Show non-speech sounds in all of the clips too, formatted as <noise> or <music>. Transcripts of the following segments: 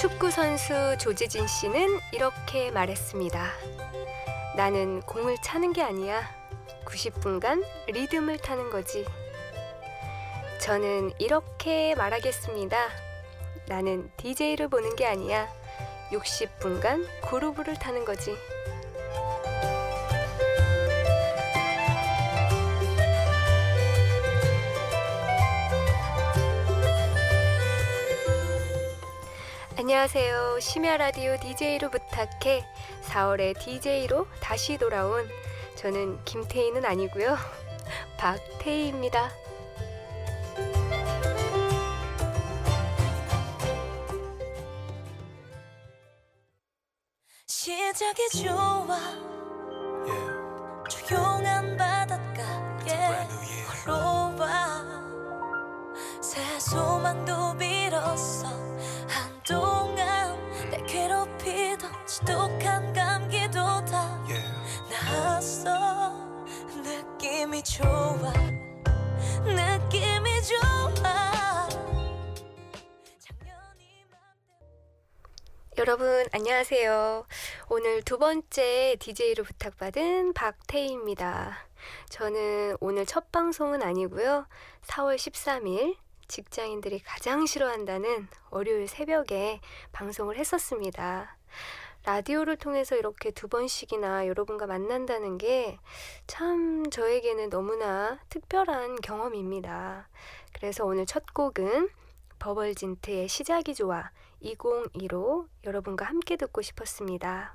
축구 선수 조재진 씨는 이렇게 말했습니다. 나는 공을 차는 게 아니야. 90분간 리듬을 타는 거지. 저는 이렇게 말하겠습니다. 나는 DJ를 보는 게 아니야. 60분간 그루브를 타는 거지. 안녕하세요. 심야 라디오 DJ로 부탁해 4월에 DJ로 다시 돌아온 저는 김태희는 아니고요. <laughs> 박태희입니다. 시작이 좋아 조용한 바닷가에 걸어와. 새 소망도 빌었어 지독한 감기도 다 나았어 느낌이 좋아 느낌이 좋아 여러분 안녕하세요. 오늘 두 번째 DJ로 부탁받은 박태희입니다. 저는 오늘 첫 방송은 아니고요. 4월 13일 직장인들이 가장 싫어한다는 월요일 새벽에 방송을 했었습니다. 라디오를 통해서 이렇게 두 번씩이나 여러분과 만난다는 게 참 저에게는 너무나 특별한 경험입니다. 그래서 오늘 첫 곡은 버벌진트의 시작이 좋아 2015 여러분과 함께 듣고 싶었습니다.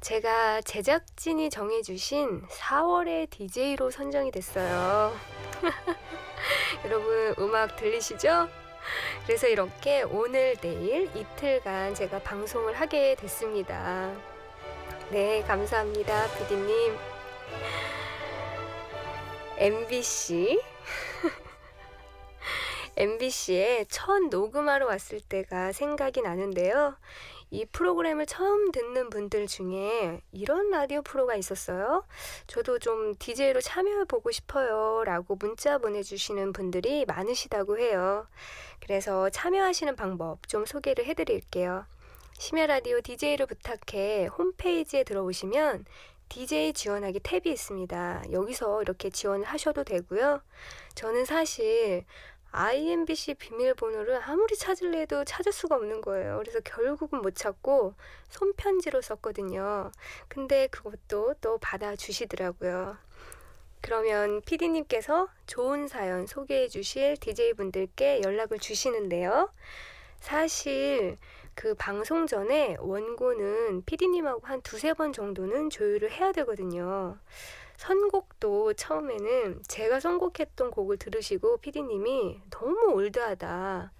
제가 제작진이 정해주신 4월의 DJ로 선정이 됐어요. <laughs> 여러분 음악 들리시죠? <laughs> 그래서 이렇게 오늘 내일 이틀간 제가 방송을 하게 됐습니다. 네, 감사합니다, PD님. MBC MBC에 첫 녹음하러 왔을 때가 생각이 나는데요. 이 프로그램을 처음 듣는 분들 중에 이런 라디오 프로가 있었어요. 저도 좀 DJ로 참여해보고 싶어요. 라고 문자 보내주시는 분들이 많으시다고 해요. 그래서 참여하시는 방법 좀 소개를 해드릴게요. 심야 라디오 DJ를 부탁해 홈페이지에 들어오시면 DJ 지원하기 탭이 있습니다. 여기서 이렇게 지원을 하셔도 되고요. 저는 사실 IMBC 비밀번호를 아무리 해도 찾을 수가 없는 거예요. 그래서 결국은 못 찾고 손편지로 썼거든요. 근데 그것도 또 받아주시더라고요. 그러면 PD님께서 좋은 사연 소개해 주실 DJ분들께 연락을 주시는데요. 사실 그 방송 전에 원고는 PD님하고 한 두세 번 정도는 조율을 해야 되거든요. 선곡도 처음에는 제가 선곡했던 곡을 들으시고 PD님이 너무 올드하다.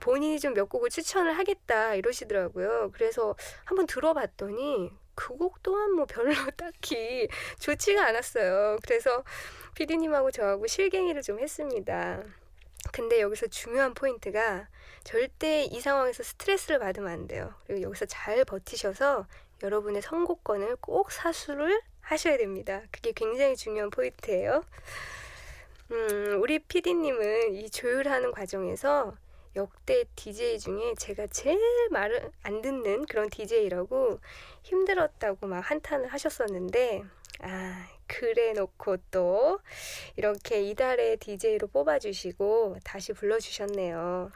본인이 좀 몇 곡을 추천을 하겠다 이러시더라고요. 그래서 한번 들어봤더니 그 곡 또한 뭐 별로 <laughs> 딱히 좋지가 않았어요. 그래서 PD님하고 저하고 실갱이를 좀 했습니다. 근데 여기서 중요한 포인트가 절대 이 상황에서 스트레스를 받으면 안 돼요. 그리고 여기서 잘 버티셔서 여러분의 선곡권을 꼭 사수를 하셔야 됩니다. 그게 굉장히 중요한 포인트예요. 음, 우리 PD님은 이 조율하는 과정에서 역대 DJ 중에 제가 제일 말을 안 듣는 그런 DJ라고 힘들었다고 막 한탄을 하셨었는데, 아, 그래 놓고 또 이렇게 이달의 DJ로 뽑아주시고 다시 불러주셨네요.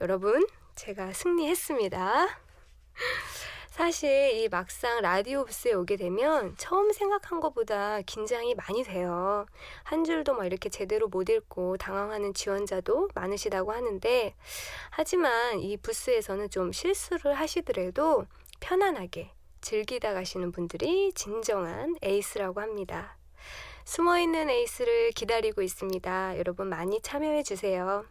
여러분, 제가 승리했습니다. 사실 이 막상 라디오 부스에 오게 되면 처음 생각한 것보다 긴장이 많이 돼요. 한 줄도 막 이렇게 제대로 못 읽고 당황하는 지원자도 많으시다고 하는데, 하지만 이 부스에서는 좀 실수를 하시더라도 편안하게 즐기다 가시는 분들이 진정한 에이스라고 합니다. 숨어있는 에이스를 기다리고 있습니다. 여러분 많이 참여해 주세요.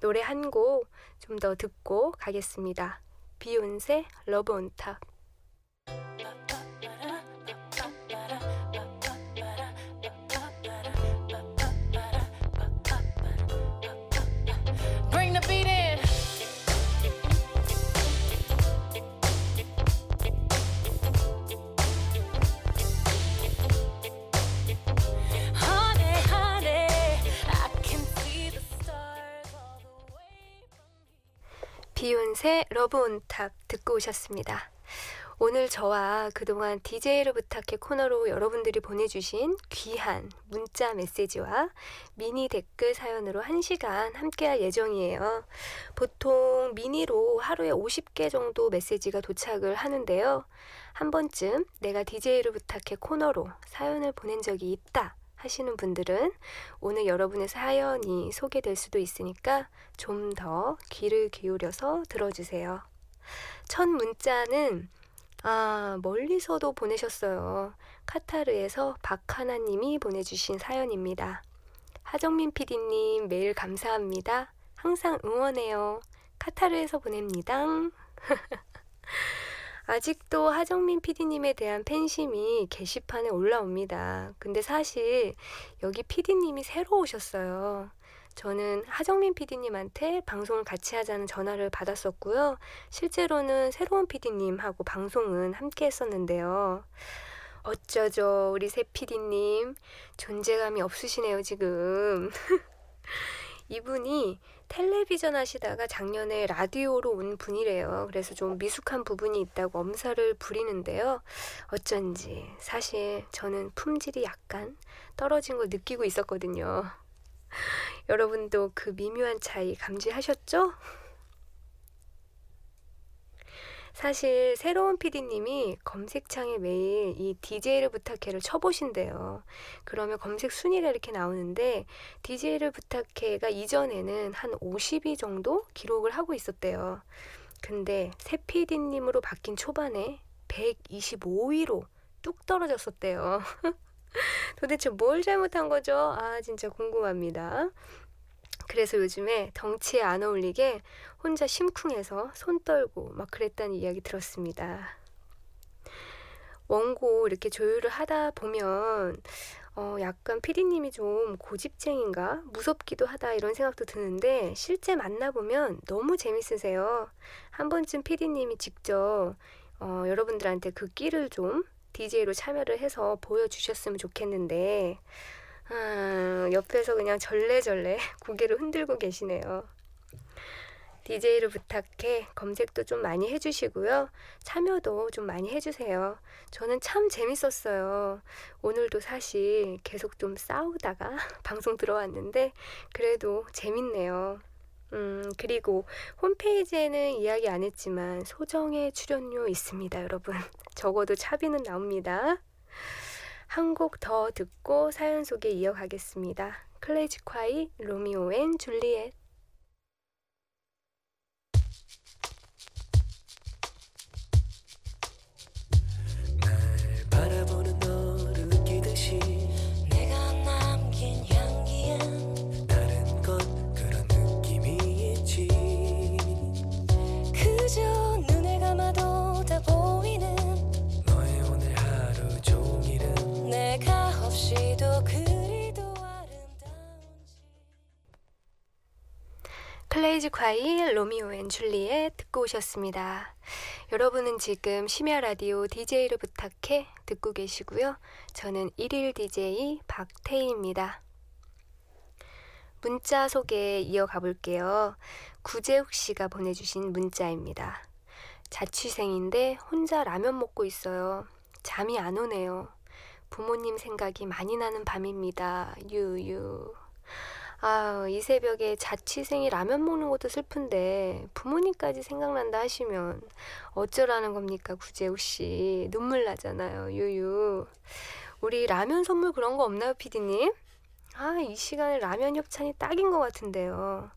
노래 한 곡 좀 더 듣고 가겠습니다. 비욘세 러브 온탑 비욘세 Love On Top 듣고 오셨습니다. 오늘 저와 그동안 DJ를 부탁해 코너로 여러분들이 보내주신 귀한 문자 메시지와 미니 댓글 사연으로 1시간 함께할 예정이에요. 보통 미니로 하루에 50개 정도 메시지가 도착을 하는데요. 한 번쯤 내가 DJ를 부탁해 코너로 사연을 보낸 적이 있다 하시는 분들은 오늘 여러분의 사연이 소개될 수도 있으니까 좀 더 귀를 기울여서 들어주세요. 첫 문자는 아, 멀리서도 보내셨어요. 카타르에서 박하나님이 보내주신 사연입니다. 하정민 PD님 매일 감사합니다. 항상 응원해요. 카타르에서 보냅니다. <laughs> 아직도 하정민 PD님에 대한 팬심이 게시판에 올라옵니다. 근데 사실 여기 PD님이 새로 오셨어요. 저는 하정민 PD님한테 방송을 같이 하자는 전화를 받았었고요. 실제로는 새로운 PD님하고 방송은 함께 했었는데요. 어쩌죠, 우리 새 PD님. 존재감이 없으시네요, 지금. <laughs> 이분이 텔레비전 하시다가 작년에 라디오로 온 분이래요. 그래서 좀 미숙한 부분이 있다고 엄살을 부리는데요. 어쩐지 사실 저는 품질이 약간 떨어진 걸 느끼고 있었거든요. <laughs> 여러분도 그 미묘한 차이 감지하셨죠? 사실 새로운 PD님이 검색창에 매일 이 DJ를 부탁해를 쳐보신대요. 그러면 검색 순위가 이렇게 나오는데 DJ를 부탁해가 이전에는 한 50위 정도 기록을 하고 있었대요. 근데 새 PD님으로 바뀐 초반에 125위로 뚝 떨어졌었대요. <laughs> 도대체 뭘 잘못한 거죠? 아, 진짜 궁금합니다. 그래서 요즘에 덩치에 안 어울리게 혼자 심쿵해서 손 떨고 막 그랬다는 이야기 들었습니다. 원고 이렇게 조율을 하다 보면 어, 약간 피디님이 좀 고집쟁인가? 무섭기도 하다 이런 생각도 드는데 실제 만나보면 너무 재밌으세요. 한 번쯤 피디님이 직접 어, 여러분들한테 그 끼를 좀 DJ로 참여를 해서 보여주셨으면 좋겠는데 아, 옆에서 그냥 절레절레 <laughs> 고개를 흔들고 계시네요. DJ를 부탁해 검색도 좀 많이 해주시고요. 참여도 좀 많이 해주세요. 저는 참 재밌었어요. 오늘도 사실 계속 좀 싸우다가 <laughs> 방송 들어왔는데 그래도 재밌네요. 음, 그리고 홈페이지에는 이야기 안 했지만 소정의 출연료 있습니다, 여러분. <laughs> 적어도 차비는 나옵니다. 한 곡 더 듣고 사연 소개 이어가겠습니다. 클래지콰이 Romeo and Juliet 클래지콰이 Romeo and Juliet 듣고 오셨습니다. 여러분은 지금 심야 라디오 DJ를 부탁해 듣고 계시고요. 저는 1일 DJ 박태희입니다. 문자 소개 이어가 볼게요. 구재욱 씨가 보내주신 문자입니다. 자취생인데 혼자 라면 먹고 있어요. 잠이 안 오네요. 부모님 생각이 많이 나는 밤입니다. 유유. 아, 이 새벽에 자취생이 라면 먹는 것도 슬픈데 부모님까지 생각난다 하시면 어쩌라는 겁니까, 구재욱 씨. 눈물 나잖아요, 유유. 우리 라면 선물 그런 거 없나요, 피디님? 아, 이 시간에 라면 협찬이 딱인 것 같은데요.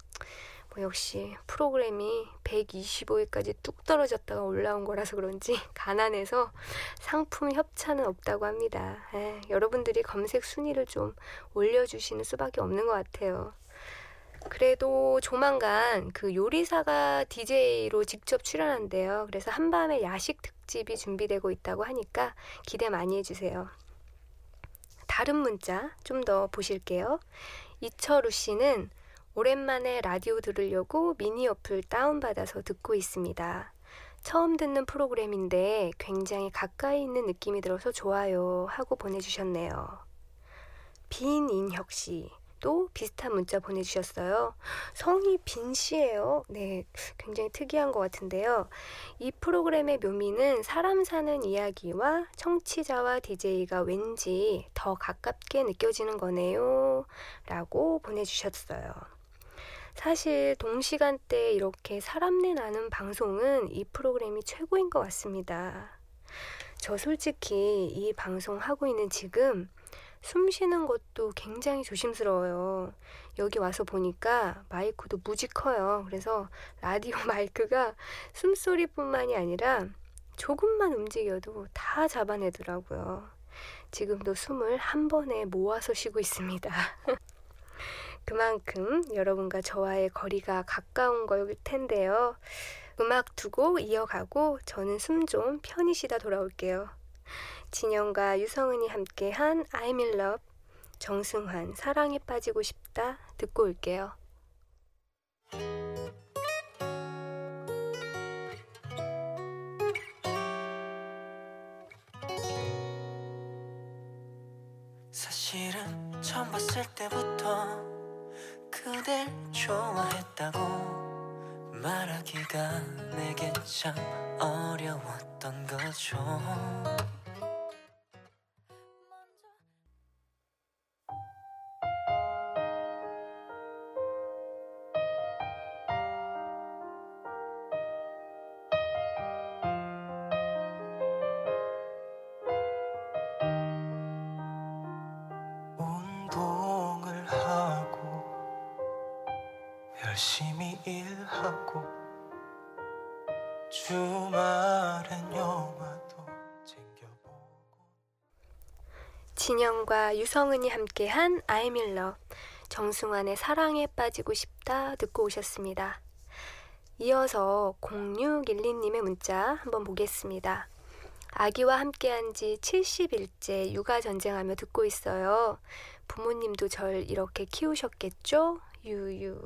뭐 역시 프로그램이 125일까지 뚝 떨어졌다가 올라온 거라서 그런지 <laughs> 가난해서 상품 협찬은 없다고 합니다. 에, 여러분들이 검색 순위를 좀 올려주시는 수밖에 없는 것 같아요. 그래도 조만간 그 요리사가 DJ로 직접 출연한대요. 그래서 한밤에 야식 특집이 준비되고 있다고 하니까 기대 많이 해주세요. 다른 문자 좀 더 보실게요. 이철우 씨는 오랜만에 라디오 들으려고 미니 어플 다운받아서 듣고 있습니다. 처음 듣는 프로그램인데 굉장히 가까이 있는 느낌이 들어서 좋아요 하고 보내주셨네요. 빈인혁 씨, 또 비슷한 문자 보내주셨어요. 성이 빈 씨예요. 네, 굉장히 특이한 것 같은데요. 이 프로그램의 묘미는 사람 사는 이야기와 청취자와 DJ가 왠지 더 가깝게 느껴지는 거네요. 라고 보내주셨어요. 사실 동시간대에 이렇게 사람내 나는 방송은 이 프로그램이 최고인 것 같습니다. 저 솔직히 이 방송 하고 있는 지금 숨 쉬는 것도 굉장히 조심스러워요. 여기 와서 보니까 마이크도 무지 커요. 그래서 라디오 <laughs> 마이크가 숨소리뿐만이 아니라 조금만 움직여도 다 잡아내더라고요. 지금도 숨을 한 번에 모아서 쉬고 있습니다. <laughs> 그만큼 여러분과 저와의 거리가 가까운 걸 텐데요. 음악 두고 이어가고 저는 숨 좀 편히 쉬다 돌아올게요. 진영과 유성은이 함께한 I'm in love 정승환 사랑에 빠지고 싶다 듣고 올게요. 사실은 처음 봤을 때부터 그댈 좋아했다고 말하기가 내게 참 어려웠던 거죠 유성은이 함께한 love 정승환의 사랑에 빠지고 싶다 듣고 오셨습니다. 이어서 0612님의 문자 한번 보겠습니다. 아기와 함께한 지 70일째 육아 전쟁하며 듣고 있어요. 부모님도 절 이렇게 키우셨겠죠? 유유.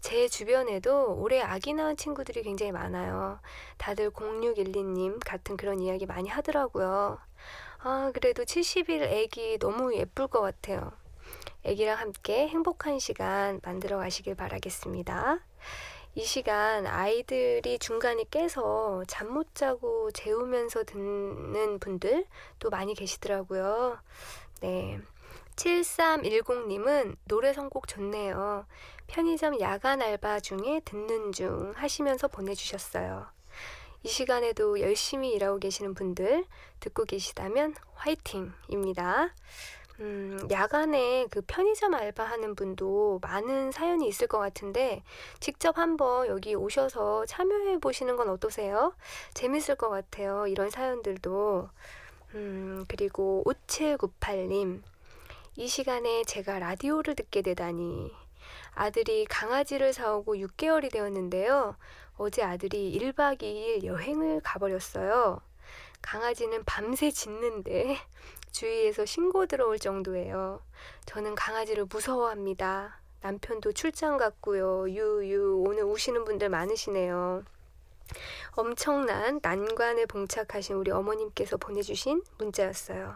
제 주변에도 올해 아기 낳은 친구들이 굉장히 많아요. 다들 0612님 같은 그런 이야기 많이 하더라고요. 아, 그래도 70일 아기 너무 예쁠 것 같아요. 아기랑 함께 행복한 시간 만들어 가시길 바라겠습니다. 이 시간 아이들이 중간에 깨서 잠 못 자고 재우면서 듣는 분들 또 많이 계시더라고요. 네. 7310님은 노래 선곡 좋네요. 편의점 야간 알바 중에 듣는 중 하시면서 보내주셨어요. 이 시간에도 열심히 일하고 계시는 분들 듣고 계시다면 화이팅입니다. 음, 야간에 그 편의점 알바하는 분도 많은 사연이 있을 것 같은데 직접 한번 여기 오셔서 참여해 보시는 건 어떠세요? 재밌을 것 같아요. 이런 사연들도. 음, 그리고 5798님. 이 시간에 제가 라디오를 듣게 되다니. 아들이 강아지를 사오고 6개월이 되었는데요. 어제 아들이 1박 2일 여행을 가버렸어요. 강아지는 밤새 짖는데 주위에서 신고 들어올 정도예요. 저는 강아지를 무서워합니다. 남편도 출장 갔고요. 유유 오늘 우시는 분들 많으시네요. 엄청난 난관에 봉착하신 우리 어머님께서 보내주신 문자였어요.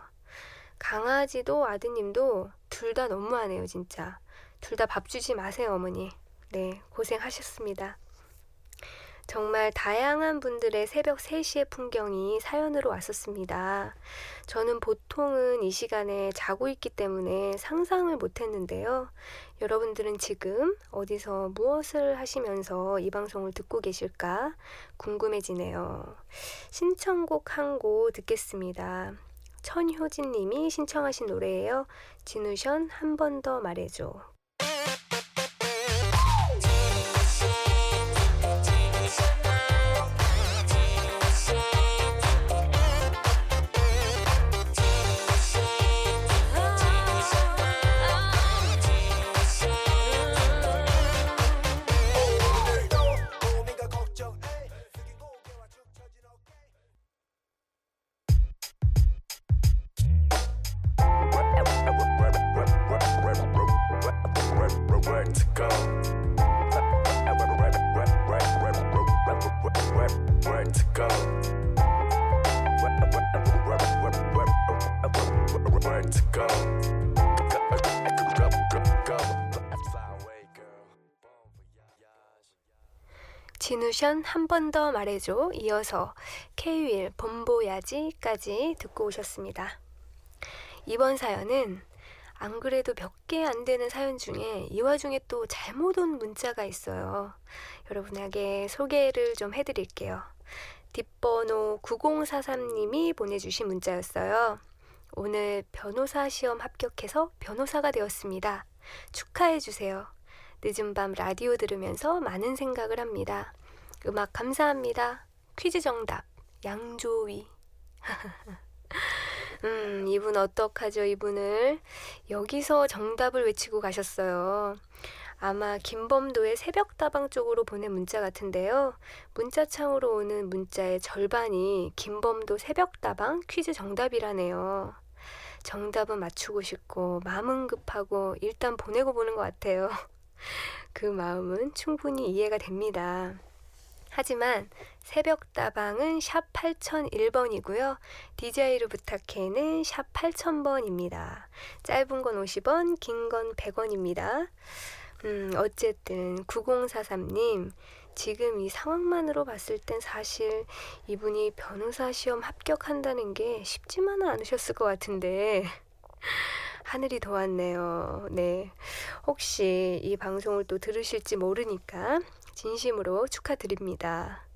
강아지도 아드님도 둘 다 너무하네요, 진짜. 둘 다 밥 주지 마세요, 어머니. 네, 고생하셨습니다. 정말 다양한 분들의 새벽 3시의 풍경이 사연으로 왔었습니다. 저는 보통은 이 시간에 자고 있기 때문에 상상을 못 했는데요. 여러분들은 지금 어디서 무엇을 하시면서 이 방송을 듣고 계실까 궁금해지네요. 신청곡 한 곡 듣겠습니다. 천효진 님이 신청하신 노래예요. 진우션 한 번 더 말해줘. where to go. Where to go. 진우션 한 번 더 말해줘 이어서 케윌 본보야지까지 듣고 오셨습니다. 이번 사연은 안 그래도 몇 개 안 되는 사연 중에 이 와중에 또 잘못 온 문자가 있어요. 여러분에게 소개를 좀 해드릴게요. 뒷번호 9043님이 보내주신 문자였어요. 오늘 변호사 시험 합격해서 변호사가 되었습니다. 축하해주세요. 늦은 밤 라디오 들으면서 많은 생각을 합니다. 음악 감사합니다. 퀴즈 정답. 양조위. <laughs> 음, 이분 어떡하죠, 이분을. 여기서 정답을 외치고 가셨어요. 아마 김범도의 새벽다방 쪽으로 보낸 문자 같은데요. 문자창으로 오는 문자의 절반이 김범도 새벽다방 퀴즈 정답이라네요. 정답은 맞추고 싶고 마음은 급하고 일단 보내고 보는 것 같아요. <laughs> 그 마음은 충분히 이해가 됩니다. 하지만 새벽다방은 샵 8001번이고요. DJ를 부탁해는 샵 8000번입니다. 짧은 건 50원, 긴 건 100원입니다. 음, 어쨌든 9043님, 지금 이 상황만으로 봤을 땐 사실 이분이 변호사 시험 합격한다는 게 쉽지만은 않으셨을 것 같은데 <laughs> 하늘이 도왔네요. 네. 혹시 이 방송을 또 들으실지 모르니까 진심으로 축하드립니다.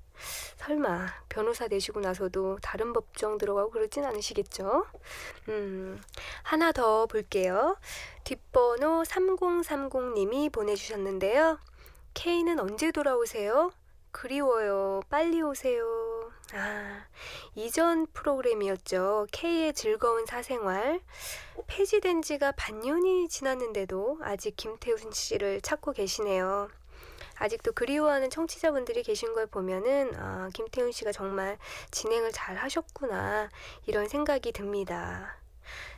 설마 변호사 되시고 나서도 다른 법정 들어가고 그러진 않으시겠죠? 음, 하나 더 볼게요. 뒷번호 3030님이 보내주셨는데요. K는 언제 돌아오세요? 그리워요. 빨리 오세요. 아, 이전 프로그램이었죠. K의 즐거운 사생활. 폐지된 지가 반년이 지났는데도 아직 김태훈 씨를 찾고 계시네요. 아직도 그리워하는 청취자분들이 계신 걸 보면은 아, 김태훈 씨가 정말 진행을 잘 하셨구나 이런 생각이 듭니다.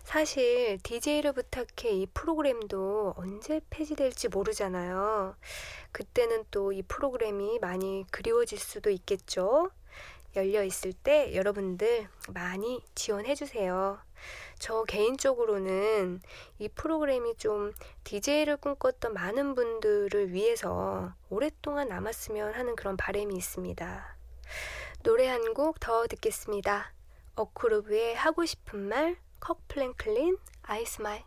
사실 DJ를 부탁해 이 프로그램도 언제 폐지될지 모르잖아요. 그때는 또 이 프로그램이 많이 그리워질 수도 있겠죠. 열려 있을 때 여러분들 많이 지원해 주세요. 저 개인적으로는 이 프로그램이 좀 DJ를 꿈꿨던 많은 분들을 위해서 오랫동안 남았으면 하는 그런 바람이 있습니다. 노래 한 곡 더 듣겠습니다. 어쿠르브의 하고 싶은 말, 컵 플랭클린, 아이스마일.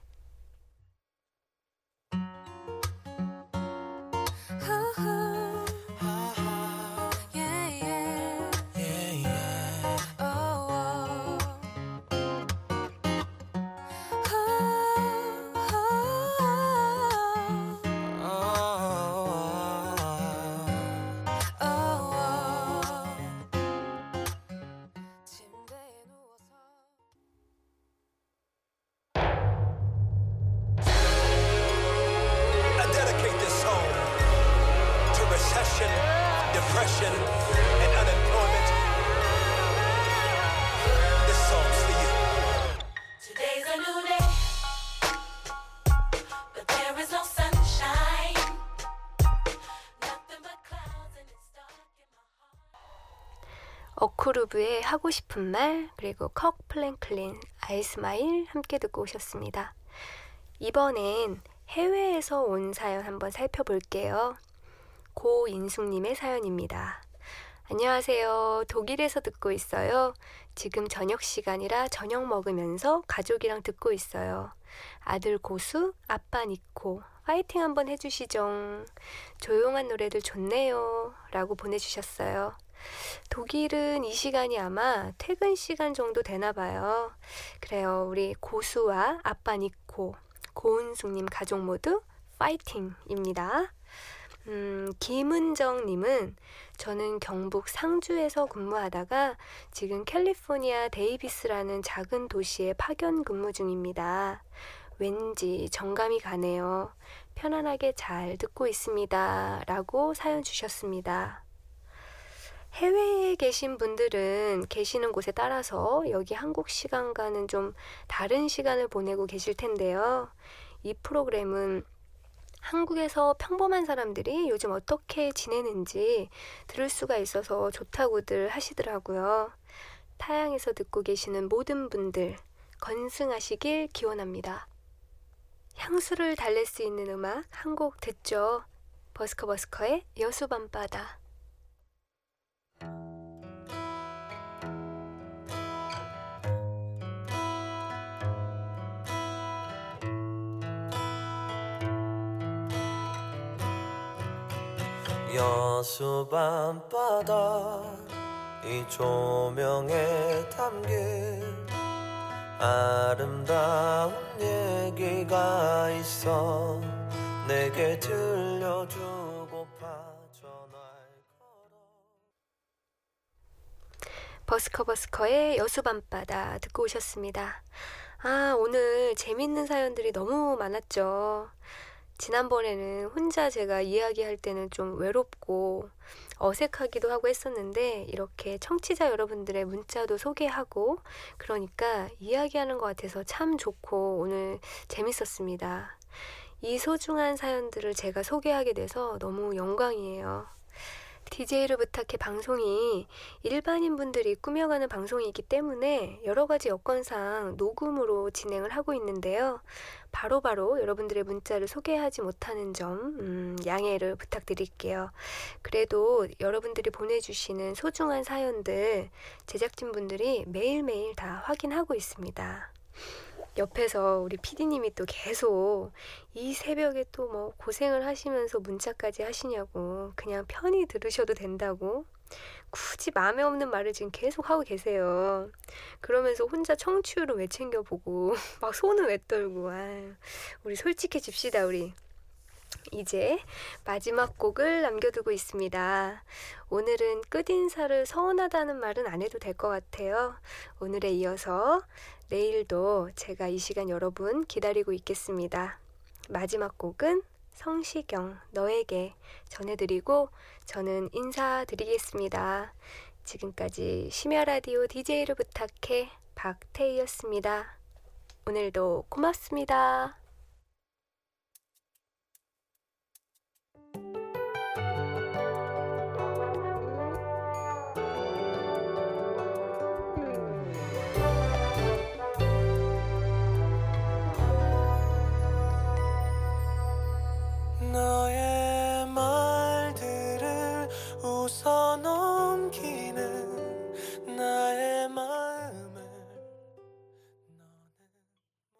어쿠루브의 하고 싶은 말 그리고 커크 프랭클린 I Smile 함께 듣고 오셨습니다. 이번엔 해외에서 온 사연 한번 살펴볼게요. 고인숙님의 사연입니다. 안녕하세요. 독일에서 듣고 있어요. 지금 저녁 시간이라 저녁 먹으면서 가족이랑 듣고 있어요. 아들 고수, 아빠 니코. 파이팅 한번 해주시죠. 조용한 노래들 좋네요. 라고 보내주셨어요. 독일은 이 시간이 아마 퇴근 시간 정도 되나 봐요. 그래요. 우리 고수와 아빠 니코, 고은숙님 가족 모두 파이팅입니다. 음, 김은정님은 저는 경북 상주에서 근무하다가 지금 캘리포니아 데이비스라는 작은 도시에 파견 근무 중입니다. 왠지 정감이 가네요. 편안하게 잘 듣고 있습니다. 라고 사연 주셨습니다. 해외에 계신 분들은 계시는 곳에 따라서 여기 한국 시간과는 좀 다른 시간을 보내고 계실 텐데요. 이 프로그램은 한국에서 평범한 사람들이 요즘 어떻게 지내는지 들을 수가 있어서 좋다고들 하시더라고요. 타양에서 듣고 계시는 모든 분들 건승하시길 기원합니다. 향수를 달랠 수 있는 음악 한 곡 듣죠. 버스커 버스커의 여수 밤바다. 여수 밤바다 이 조명에 담긴 아름다운 얘기가 있어 내게 들려주 버스커버스커의 여수밤바다 듣고 오셨습니다. 아, 오늘 재밌는 사연들이 너무 많았죠. 지난번에는 혼자 제가 이야기할 때는 좀 외롭고 어색하기도 하고 했었는데 이렇게 청취자 여러분들의 문자도 소개하고 그러니까 이야기하는 것 같아서 참 좋고 오늘 재밌었습니다. 이 소중한 사연들을 제가 소개하게 돼서 너무 영광이에요. DJ를 부탁해 방송이 일반인 분들이 꾸며가는 방송이기 때문에 여러 가지 여건상 녹음으로 진행을 하고 있는데요. 바로 바로 여러분들의 문자를 소개하지 못하는 점, 음, 양해를 부탁드릴게요. 그래도 여러분들이 보내주시는 소중한 사연들 제작진분들이 매일매일 다 확인하고 있습니다. 옆에서 우리 PD님이 또 계속 이 새벽에 또 뭐 고생을 하시면서 문자까지 하시냐고 그냥 편히 들으셔도 된다고 굳이 마음에 없는 말을 지금 계속 하고 계세요. 그러면서 혼자 청취율을 왜 챙겨보고 <laughs> 막 손은 왜 떨고 아유, 우리 솔직해집시다 우리. 이제 마지막 곡을 남겨두고 있습니다. 오늘은 끝인사를 서운하다는 말은 안 해도 될 것 같아요. 오늘에 이어서 내일도 제가 이 시간 여러분 기다리고 있겠습니다. 마지막 곡은 성시경 너에게 전해드리고 저는 인사드리겠습니다. 지금까지 심야라디오 DJ를 부탁해 박태희였습니다. 오늘도 고맙습니다.